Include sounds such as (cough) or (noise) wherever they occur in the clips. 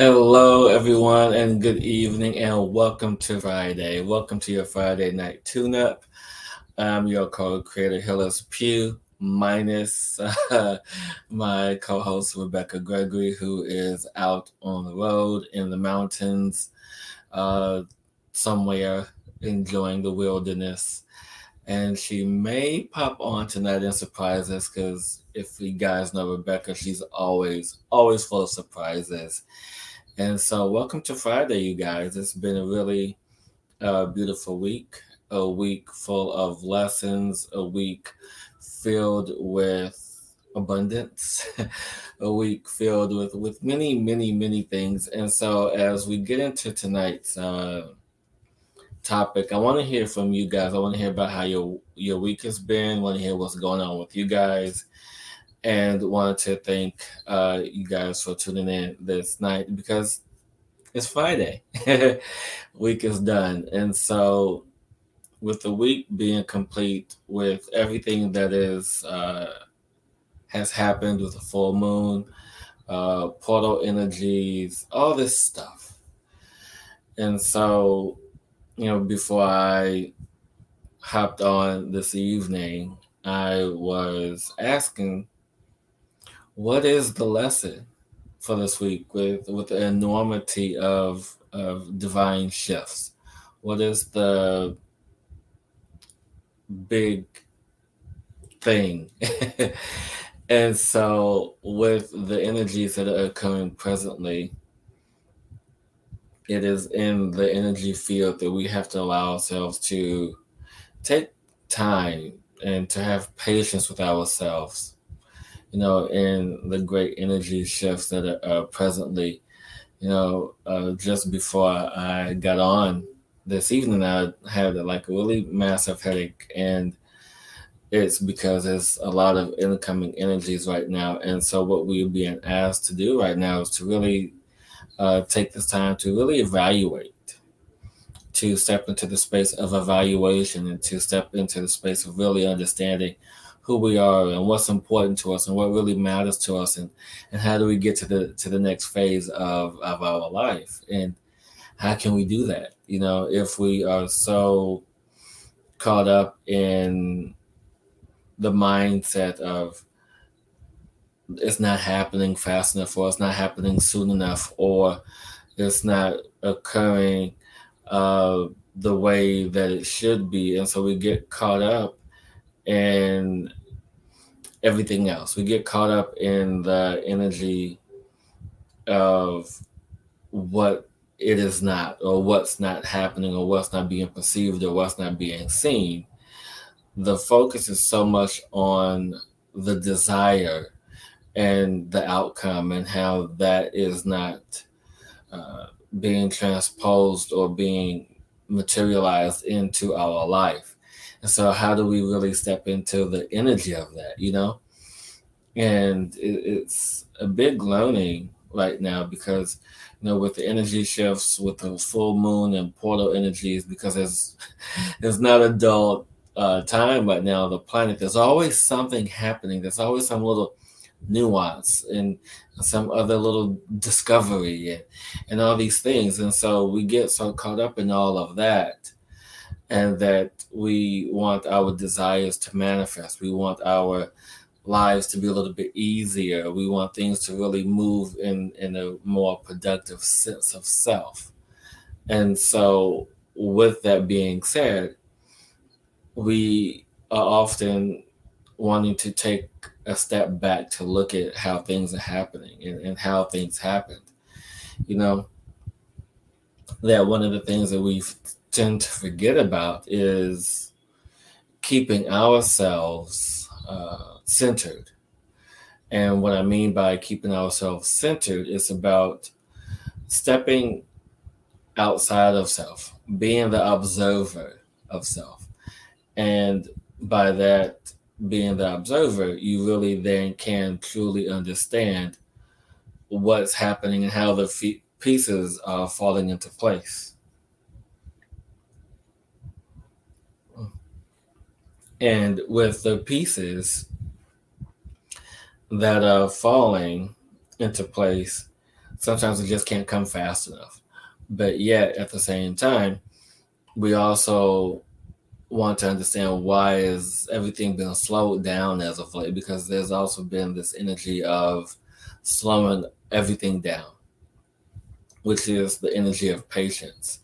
Hello, everyone, and good evening, and welcome to Friday. Welcome to your Friday night tune up. I'm your co creator, Hillis Pugh, minus uh, (laughs) my co host, Rebecca Gregory, who is out on the road in the mountains, uh, somewhere enjoying the wilderness. And she may pop on tonight and surprise us because if you guys know Rebecca, she's always, always full of surprises. And so, welcome to Friday, you guys. It's been a really uh, beautiful week, a week full of lessons, a week filled with abundance, (laughs) a week filled with with many, many, many things. And so, as we get into tonight's uh, topic, I want to hear from you guys. I want to hear about how your your week has been. I want to hear what's going on with you guys and wanted to thank uh, you guys for tuning in this night because it's Friday. (laughs) week is done. And so, with the week being complete, with everything that is uh, has happened with the full moon, uh, portal energies, all this stuff. And so, you know, before I hopped on this evening, I was asking what is the lesson for this week with with the enormity of of divine shifts? What is the big thing? (laughs) and so with the energies that are occurring presently, it is in the energy field that we have to allow ourselves to take time and to have patience with ourselves you know, in the great energy shifts that are, are presently, you know, uh, just before I got on this evening, I had like a really massive headache, and it's because there's a lot of incoming energies right now. And so, what we're being asked to do right now is to really uh, take this time to really evaluate, to step into the space of evaluation, and to step into the space of really understanding who we are and what's important to us and what really matters to us and and how do we get to the to the next phase of of our life? And how can we do that? You know if we are so caught up in the mindset of it's not happening fast enough or it's not happening soon enough or it's not occurring uh, the way that it should be. And so we get caught up and everything else. We get caught up in the energy of what it is not, or what's not happening, or what's not being perceived, or what's not being seen. The focus is so much on the desire and the outcome, and how that is not uh, being transposed or being materialized into our life. And so, how do we really step into the energy of that, you know? And it, it's a big learning right now because, you know, with the energy shifts, with the full moon and portal energies, because there's, (laughs) there's not a dull uh, time right now the planet. There's always something happening. There's always some little nuance and some other little discovery and, and all these things. And so we get so caught up in all of that and that we want our desires to manifest. We want our lives to be a little bit easier. We want things to really move in, in a more productive sense of self. And so, with that being said, we are often wanting to take a step back to look at how things are happening and, and how things happened. You know, that one of the things that we've tend to forget about is keeping ourselves uh, centered. And what I mean by keeping ourselves centered is about stepping outside of self, being the observer of self. And by that, being the observer, you really then can truly understand what's happening and how the pieces are falling into place. And with the pieces that are falling into place, sometimes it just can't come fast enough. But yet at the same time, we also want to understand why is everything been slowed down as of late because there's also been this energy of slowing everything down which is the energy of patience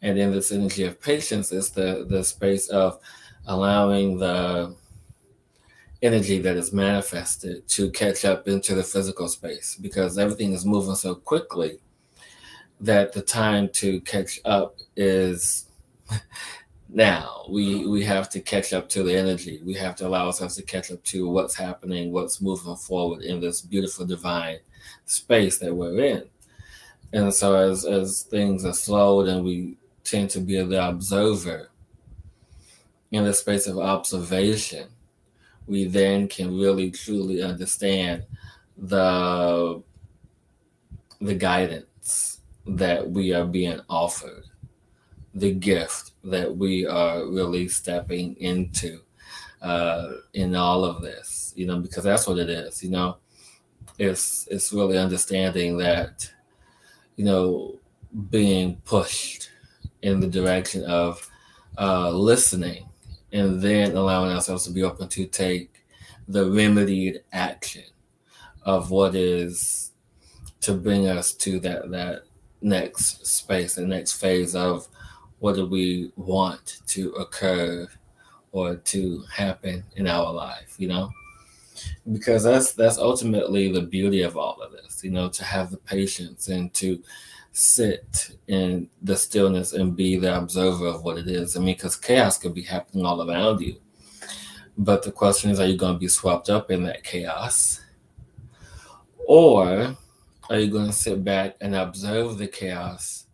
and in this energy of patience is the the space of allowing the energy that is manifested to catch up into the physical space because everything is moving so quickly that the time to catch up is (laughs) now. We we have to catch up to the energy. We have to allow ourselves to catch up to what's happening what's moving forward in this beautiful divine space that we're in. And so as as things are slowed and we tend to be the observer in the space of observation we then can really truly understand the the guidance that we are being offered the gift that we are really stepping into uh, in all of this, you know, because that's what it is, you know. It's it's really understanding that, you know, being pushed in the direction of uh, listening and then allowing ourselves to be open to take the remedied action of what is to bring us to that that next space, the next phase of what do we want to occur or to happen in our life, you know? Because that's that's ultimately the beauty of all of this, you know, to have the patience and to sit in the stillness and be the observer of what it is. I mean, because chaos could be happening all around you. But the question is, are you going to be swept up in that chaos? Or are you going to sit back and observe the chaos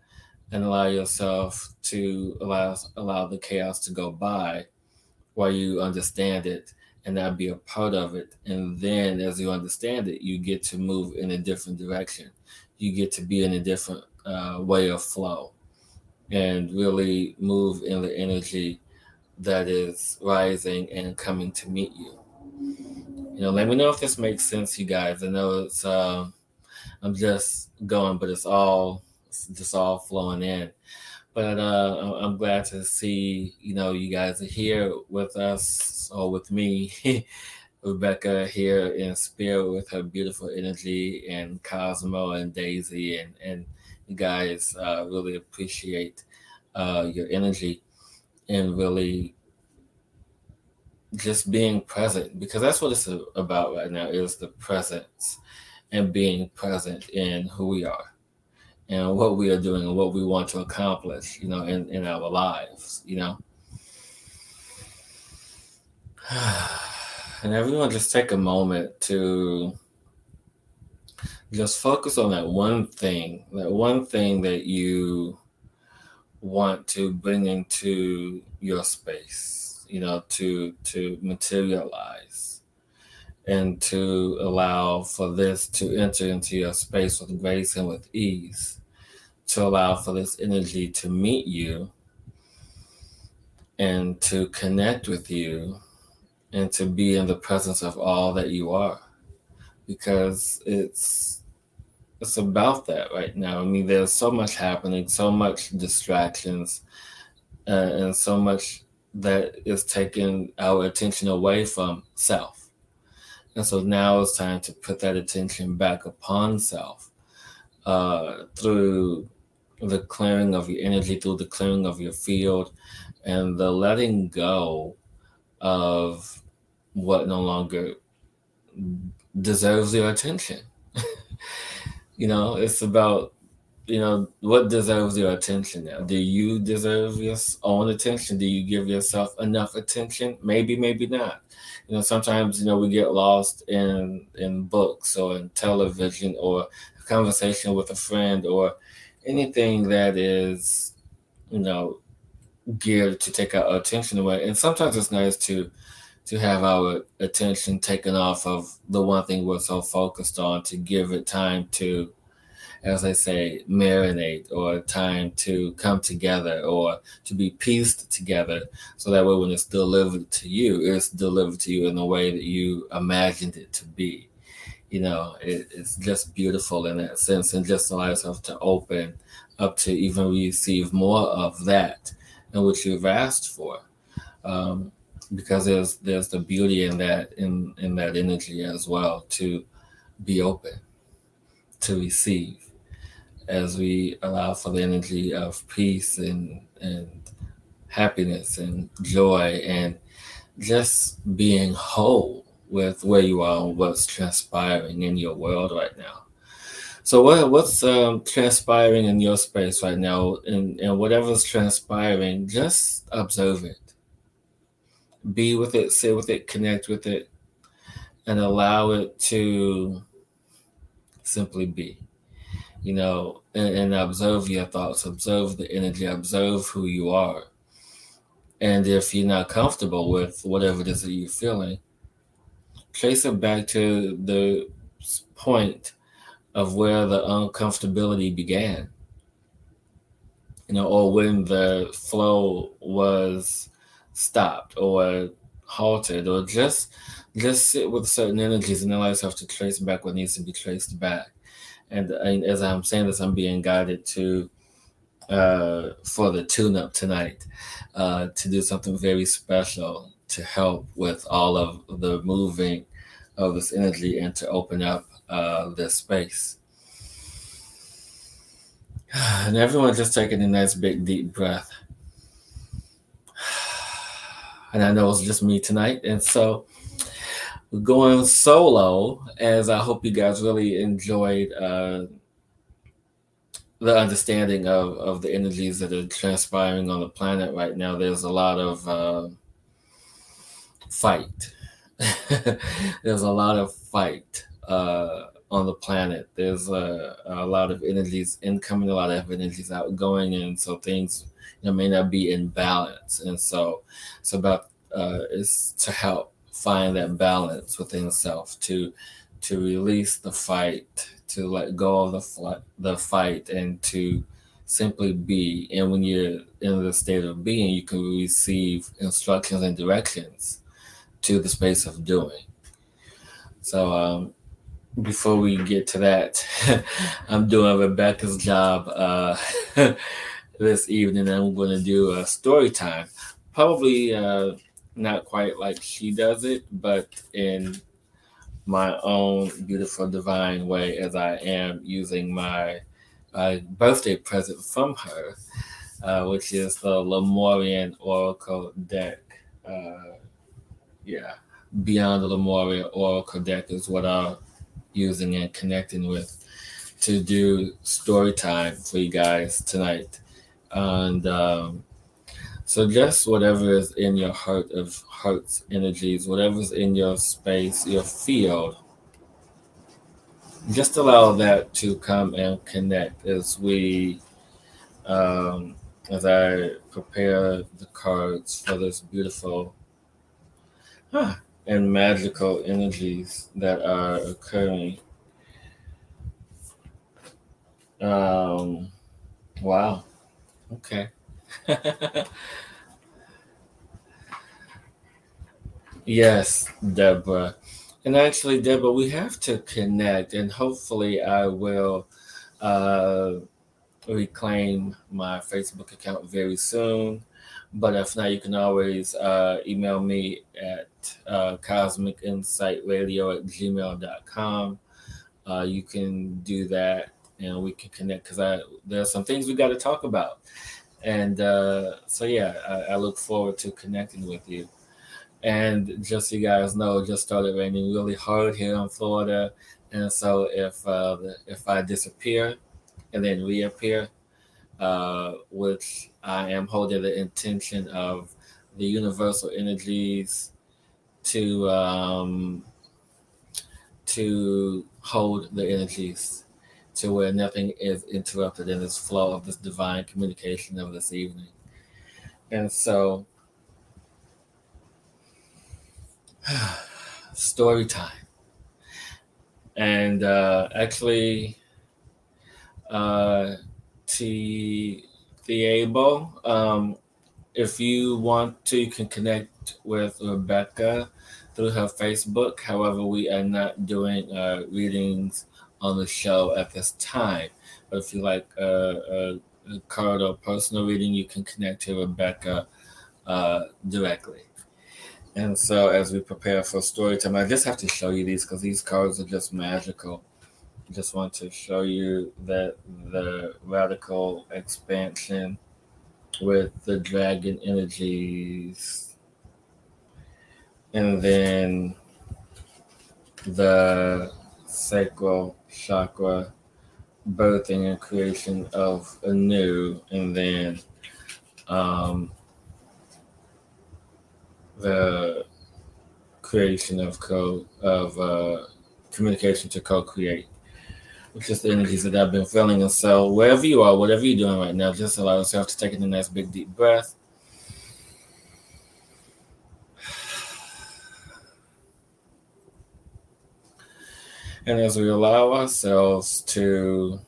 and allow yourself to allow allow the chaos to go by while you understand it and not be a part of it. And then as you understand it, you get to move in a different direction. You get to be in a different uh, way of flow and really move in the energy that is rising and coming to meet you. You know, let me know if this makes sense, you guys. I know it's uh, I'm just going, but it's all just all flowing in. But uh, I'm glad to see you know you guys are here with us or with me. (laughs) Rebecca here in spirit with her beautiful energy, and Cosmo and Daisy, and and you guys uh, really appreciate uh, your energy and really just being present because that's what it's about right now is the presence and being present in who we are and what we are doing and what we want to accomplish, you know, in, in our lives, you know. (sighs) And everyone just take a moment to just focus on that one thing, that one thing that you want to bring into your space, you know, to to materialize and to allow for this to enter into your space with grace and with ease to allow for this energy to meet you and to connect with you and to be in the presence of all that you are. Because it's it's about that right now i mean there's so much happening so much distractions uh, and so much that is taking our attention away from self and so now it's time to put that attention back upon self uh, through the clearing of your energy, through the clearing of your field, and the letting go of what no longer deserves your attention. You know, it's about, you know, what deserves your attention now. Do you deserve your own attention? Do you give yourself enough attention? Maybe, maybe not. You know, sometimes, you know, we get lost in in books or in television or a conversation with a friend or anything that is, you know, geared to take our attention away. And sometimes it's nice to to have our attention taken off of the one thing we're so focused on to give it time to as I say, marinate or time to come together or to be pieced together. So that way, when it's delivered to you, it's delivered to you in the way that you imagined it to be you know, it, it's just beautiful in that sense and just allow yourself to open up to even receive more of that and what you've asked for. Um, because there's there's the beauty in that in in that energy as well to be open to receive as we allow for the energy of peace and and happiness and joy and just being whole with where you are and what's transpiring in your world right now. So what what's um, transpiring in your space right now, and, and whatever's transpiring, just observe it. Be with it, sit with it, connect with it, and allow it to simply be. You know, and, and observe your thoughts, observe the energy, observe who you are. And if you're not comfortable with whatever it is that you're feeling, trace it back to the point of where the uncomfortability began. You know, or when the flow was stopped or halted, or just just sit with certain energies and allow yourself to trace back what needs to be traced back. And, and as I'm saying this, I'm being guided to uh, for the tune up tonight uh, to do something very special to help with all of the moving of this energy and to open up uh, this space. (sighs) And everyone just taking a nice big deep breath. And I know it's just me tonight. And so going solo as I hope you guys really enjoyed uh, the understanding of, of the energies that are transpiring on the planet right now. There's a lot of uh, fight. (laughs) There's a lot of fight uh, on the planet. There's a, a, lot of energies incoming, a lot of energies outgoing, and so things you may not be in balance. And so it's about uh, it's to help find that balance within self to to release the fight, to let go of the fl- the fight, and to simply be. And when you're in the state of being, you can receive instructions and directions to the space of doing. So um, before we get to that, (laughs) I'm doing Rebecca's job uh, (laughs) this evening. I'm going to do a story time. Probably uh, not quite like she does it, but in my own beautiful divine way, as I am using my uh, birthday present from her, uh, which is the Lemurian Oracle deck. Uh, yeah, Beyond the Lemuria Oracle deck is what I'm using and connecting with to do story time for you guys tonight. And um, so just whatever is in your heart of hearts energies, whatever's in your space, your field, just allow that to come and connect as we um, as I prepare the cards for this beautiful huh, and magical energies that are occurring. Um, wow. Okay. (laughs) yes, Deborah. And actually, Deborah, we have to connect, and hopefully, I will uh, reclaim my Facebook account very soon. But if not, you can always uh, email me at uh, cosmicinsightradio at gmail.com. Uh, you can do that and we can connect because I there are some things we got to talk about. And uh, so, yeah, I, I, look forward to connecting with you. And just so you guys know, it just started raining really hard here in Florida. And so, if uh, if I disappear and then reappear, uh, which I am holding the intention of the universal energies to um, to hold the energies to where nothing is interrupted in this flow of this divine communication of this evening. And so, (sighs) story time. And uh, actually, uh, T Thiabo, um, if you want to, you can connect connect with Rebecca through her Facebook. However, we are not doing uh, readings on the show at this time. But if you like a, a, card or personal reading, you can connect to Rebecca uh, directly. And so, as we prepare for story time, I just have to show you these because these cards are just magical. I just want to show you that the radical expansion with the dragon energies. And then the sacral chakra birthing and creation of a new, and then um, the creation of co of uh, communication to co-create, which is the energies that I've been feeling. And so, wherever you are, whatever you're doing right now, just allow yourself to take in a nice big deep breath. And as we allow ourselves to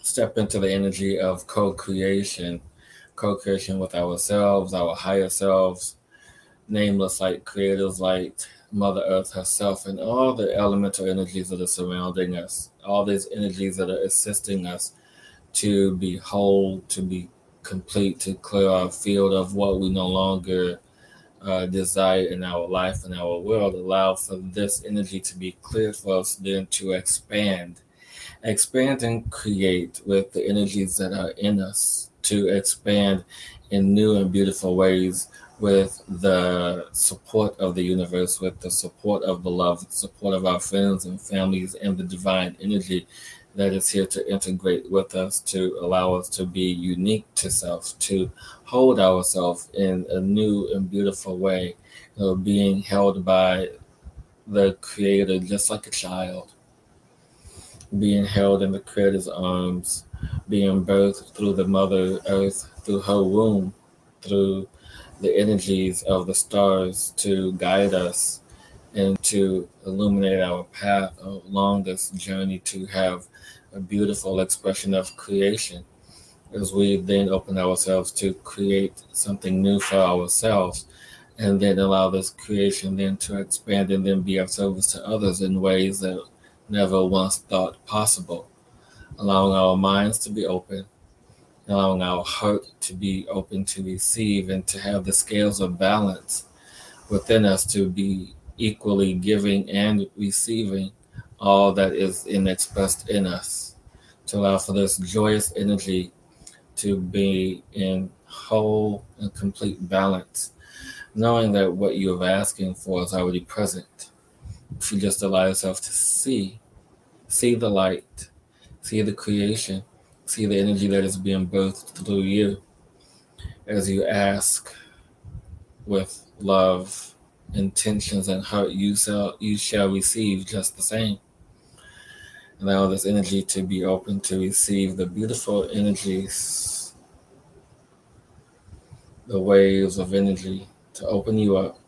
step into the energy of co creation, co creation with ourselves, our higher selves, nameless light, creators light, Mother Earth herself, and all the elemental energies that are surrounding us, all these energies that are assisting us to be whole, to be complete, to clear our field of what we no longer uh, desire in our life and our world, allow for this energy to be cleared for us, then to expand. Expand and create with the energies that are in us, to expand in new and beautiful ways with the support of the universe, with the support of the love, support of our friends and families, and the divine energy that is here to integrate with us, to allow us to be unique to self, to hold ourselves in a new and beautiful way, you know, being held by the Creator just like a child, being held in the Creator's arms, being birthed through the Mother Earth, through her womb, through the energies of the stars to guide us and to illuminate our path along this journey to have a beautiful expression of creation. As we then open ourselves to create something new for ourselves and then allow this creation then to expand and then be of service to others in ways that never once thought possible. Allowing our minds to be open allowing our heart to be open to receive and to have the scales of balance within us to be equally giving and receiving all that is in expressed in us to allow for this joyous energy to be in whole and complete balance knowing that what you're asking for is already present. If you just allow yourself to see see the light see the creation see the energy that is being birthed through you as you ask with love, intentions, and heart, you shall, you shall receive just the same. Allow this energy to be open to receive the beautiful energies, the waves of energy to open you up,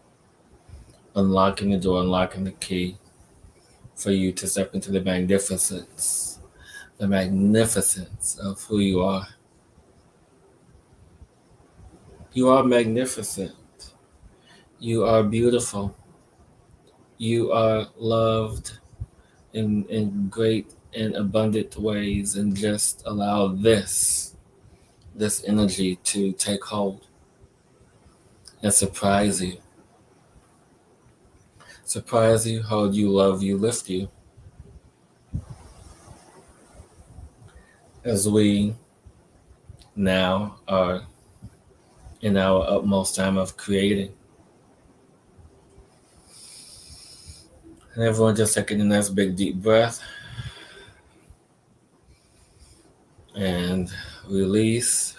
unlocking the door, unlocking the key for you to step into the magnificence the magnificence of who you are. You are magnificent. You are beautiful. You are loved in, in great and abundant ways, and just allow this, this energy to take hold and surprise you. Surprise you, hold you, love you, lift you. as we now are in our utmost time of creating. And everyone just taking a nice big deep breath and release.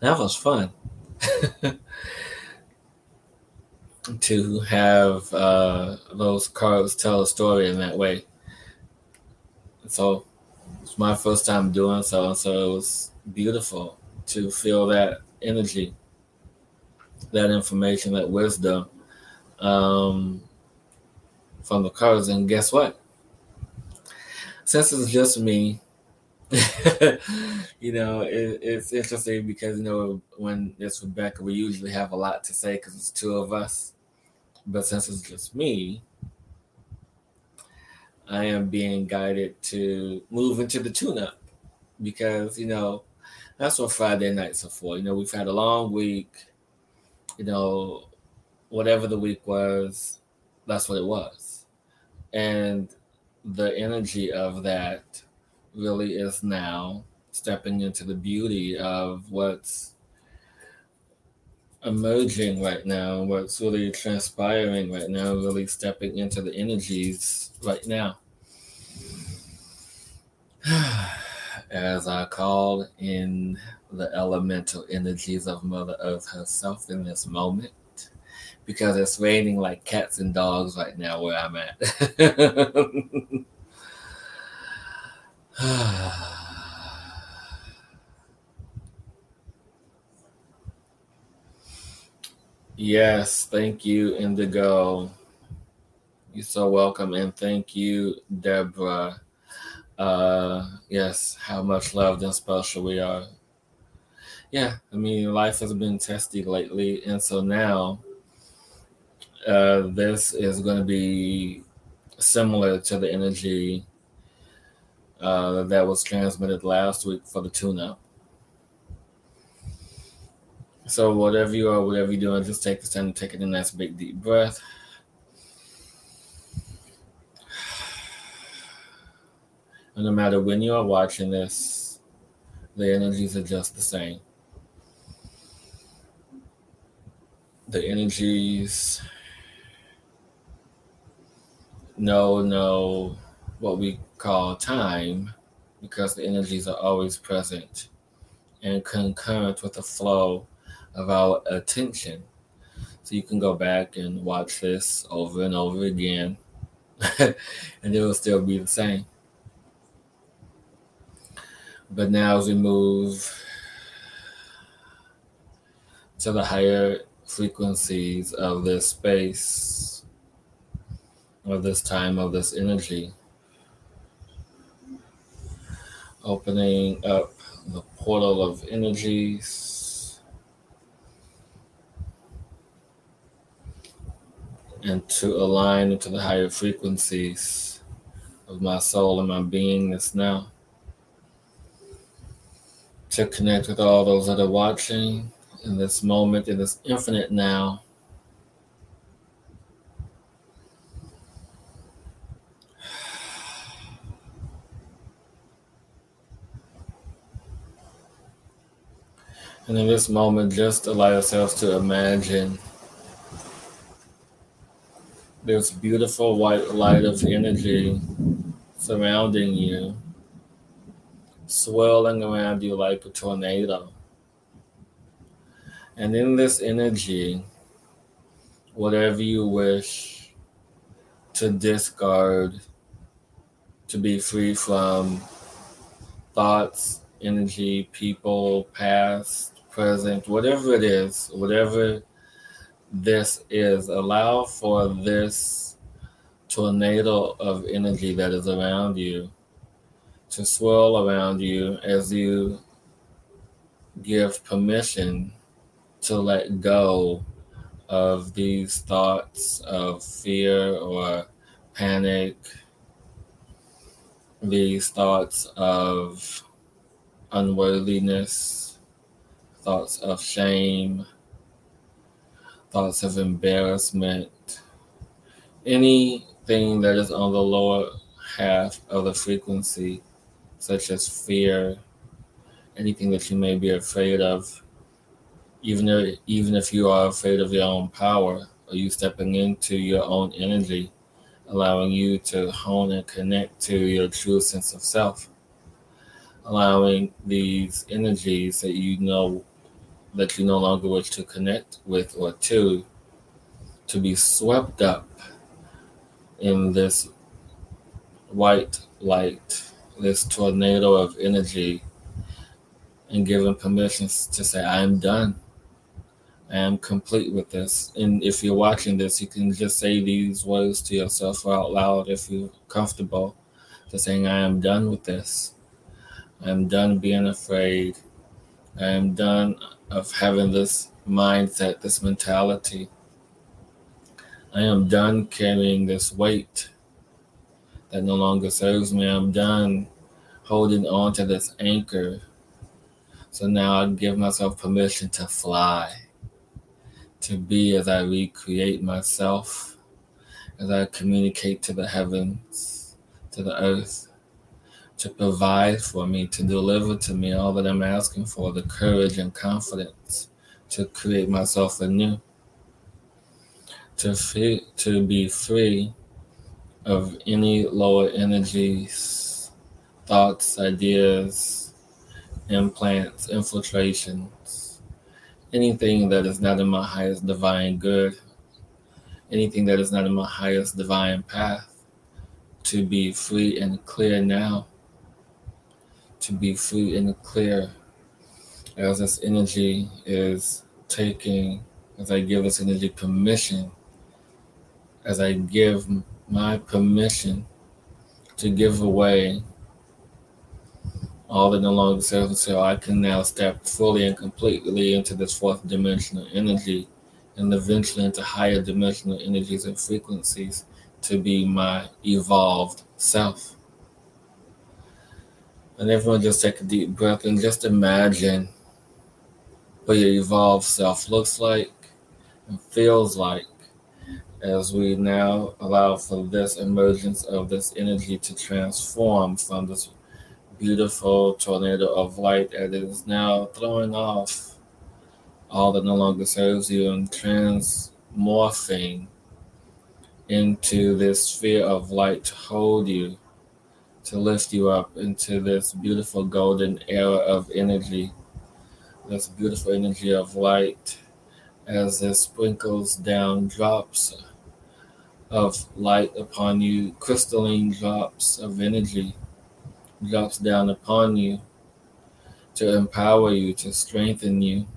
That was fun. (laughs) to have uh, those cards tell a story in that way. So it's my first time doing so, so it was beautiful to feel that energy, that information, that wisdom um, from the cards. And guess what? Since it's just me (laughs) you know, it, it's interesting because you know when it's Rebecca, we usually have a lot to say because it's two of us. But since it's just me, I am being guided to move into the tune-up because you know that's what Friday nights are for. You know, we've had a long week. You know, whatever the week was, that's what it was, and the energy of that really is now stepping into the beauty of what's emerging right now, what's really transpiring right now, really stepping into the energies right now. (sighs) As I call in the elemental energies of Mother Earth herself in this moment, because it's raining like cats and dogs right now where I'm at. (sighs) yes, thank you, Indigo. You're so welcome, and thank you, Deborah. Uh, yes, how much loved and special we are. Yeah, I mean, life has been testy lately, and so now uh, this is going to be similar to the energy uh, that was transmitted last week for the tune-up. So whatever you are, whatever you're doing, just take this time to take a nice big deep breath. And no matter when you are watching this, the energies are just the same. The energies know, no what we call time because the energies are always present and concurrent with the flow of our attention. So you can go back and watch this over and over again, (laughs) and it will still be the same. But now, as we move to the higher frequencies of this space, of this time, of this energy, opening up the portal of energies and to align into the higher frequencies of my soul and my beingness now. To connect with all those that are watching in this moment, in this infinite now. And in this moment, just allow yourselves to imagine this beautiful white light of energy surrounding you, swirling around you like a tornado. And in this energy, whatever you wish to discard, to be free from thoughts, energy, people, past, present, whatever it is, whatever this is, allow for this tornado of energy that is around you to swirl around you as you give permission to let go of these thoughts of fear or panic, these thoughts of unworthiness thoughts of shame, thoughts of embarrassment, anything that is on the lower half of the frequency, such as fear, anything that you may be afraid of, even if, even if you are afraid of your own power, or you stepping into your own energy, allowing you to hone and connect to your true sense of self, allowing these energies that you know that you no longer wish to connect with or to, to be swept up in this white light, this tornado of energy, and given permissions to say, I am done. I am complete with this. And if you're watching this, you can just say these words to yourself or out loud if you're comfortable. To saying, I am done with this. I am done being afraid. I am done of having this mindset, this mentality. I am done carrying this weight that no longer serves me. I'm done holding on to this anchor. So now I give myself permission to fly, to be as I recreate myself, as I communicate to the heavens, to the earth, to provide for me, to deliver to me all that I'm asking for the courage and confidence to create myself anew, to, free, to be free of any lower energies, thoughts, ideas, implants, infiltrations, anything that is not in my highest divine good, anything that is not in my highest divine path, to be free and clear now, to be free and clear as this energy is taking, as I give this energy permission, as I give my permission to give away all that no longer serves so I can now step fully and completely into this fourth dimensional energy and eventually into higher dimensional energies and frequencies to be my evolved self. And everyone just take a deep breath and just imagine what your evolved self looks like and feels like as we now allow for this emergence of this energy to transform from this beautiful tornado of light that is now throwing off all that no longer serves you and transmorphing into this sphere of light to hold you, to lift you up into this beautiful golden era of energy, this beautiful energy of light as it sprinkles down drops of light upon you, crystalline drops of energy drops down upon you to empower you, to strengthen you,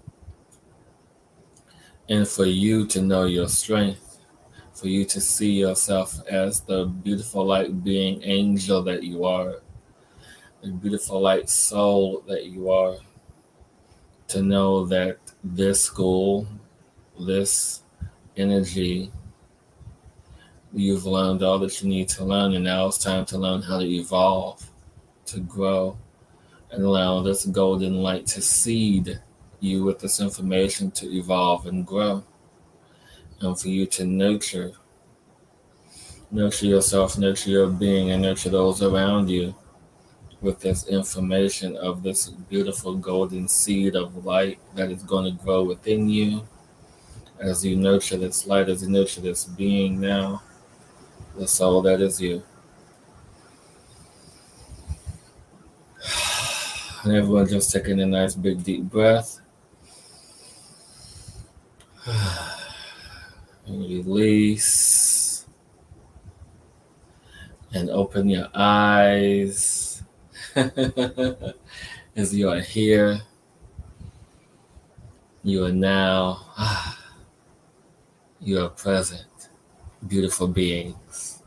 and for you to know your strength, for you to see yourself as the beautiful light being angel that you are, the beautiful light soul that you are, to know that this school, this energy, You've learned all that you need to learn, and now it's time to learn how to evolve, to grow, and allow this golden light to seed you with this information to evolve and grow, and for you to nurture, nurture yourself, nurture your being, and nurture those around you with this information of this beautiful golden seed of light that is going to grow within you as you nurture this light, as you nurture this being now the soul that is you. (sighs) And everyone just taking a nice big deep breath. (sighs) Release. And open your eyes (laughs) as you are here. You are now, you are present beautiful beings.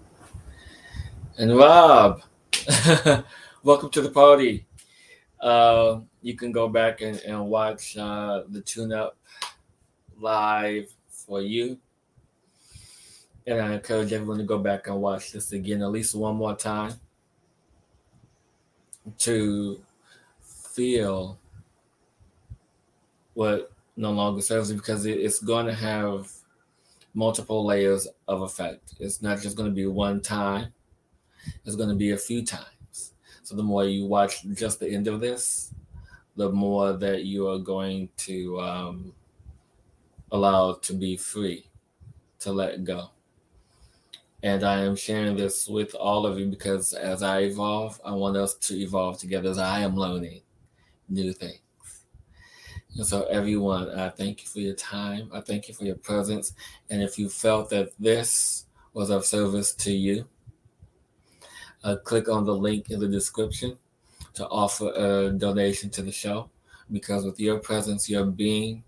And Rob, (laughs) welcome to the party. Uh, you can go back and, and watch uh, the tune up live for you. And I encourage everyone to go back and watch this again at least one more time to feel what no longer serves you because it's going to have multiple layers of effect. It's not just going to be one time, it's going to be a few times. So the more you watch just the end of this, the more that you are going to um, allow to be free, to let go. And I am sharing this with all of you because as I evolve, I want us to evolve together as I am learning new things. And so, everyone, I thank you for your time. I thank you for your presence. And if you felt that this was of service to you, uh, click on the link in the description to offer a donation to the show. Because with your presence, your being,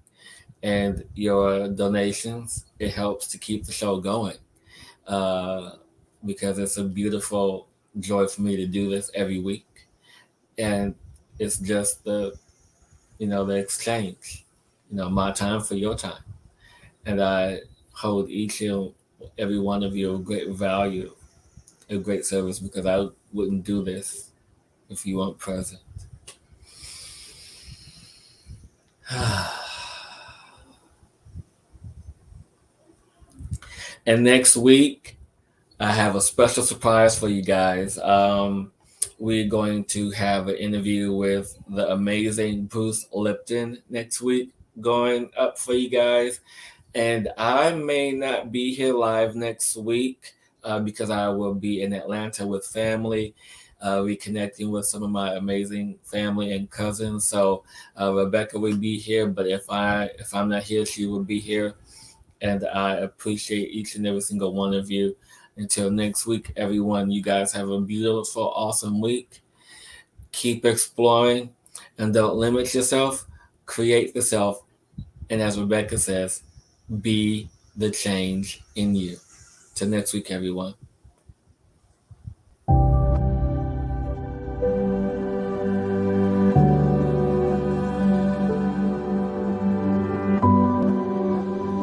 and your donations, it helps to keep the show going. Uh, because it's a beautiful joy for me to do this every week. And It's just the, you know, the exchange. You know, my time for your time, and I hold each and every one of you a great value, a great service because I wouldn't do this if you weren't present. (sighs) (sighs) and next week, I have a special surprise for you guys. Um, we're going to have an interview with the amazing Bruce Lipton next week going up for you guys. And I may not be here live next week uh, because I will be in Atlanta with family, uh, reconnecting with some of my amazing family and cousins. So uh, Rebecca will be here, but if I if I'm not here, she will be here. And I appreciate each and every single one of you. Until next week, everyone, you guys have a beautiful, awesome week. Keep exploring and don't limit yourself. Create the self. And as Rebecca says, be the change in you. Till next week, everyone.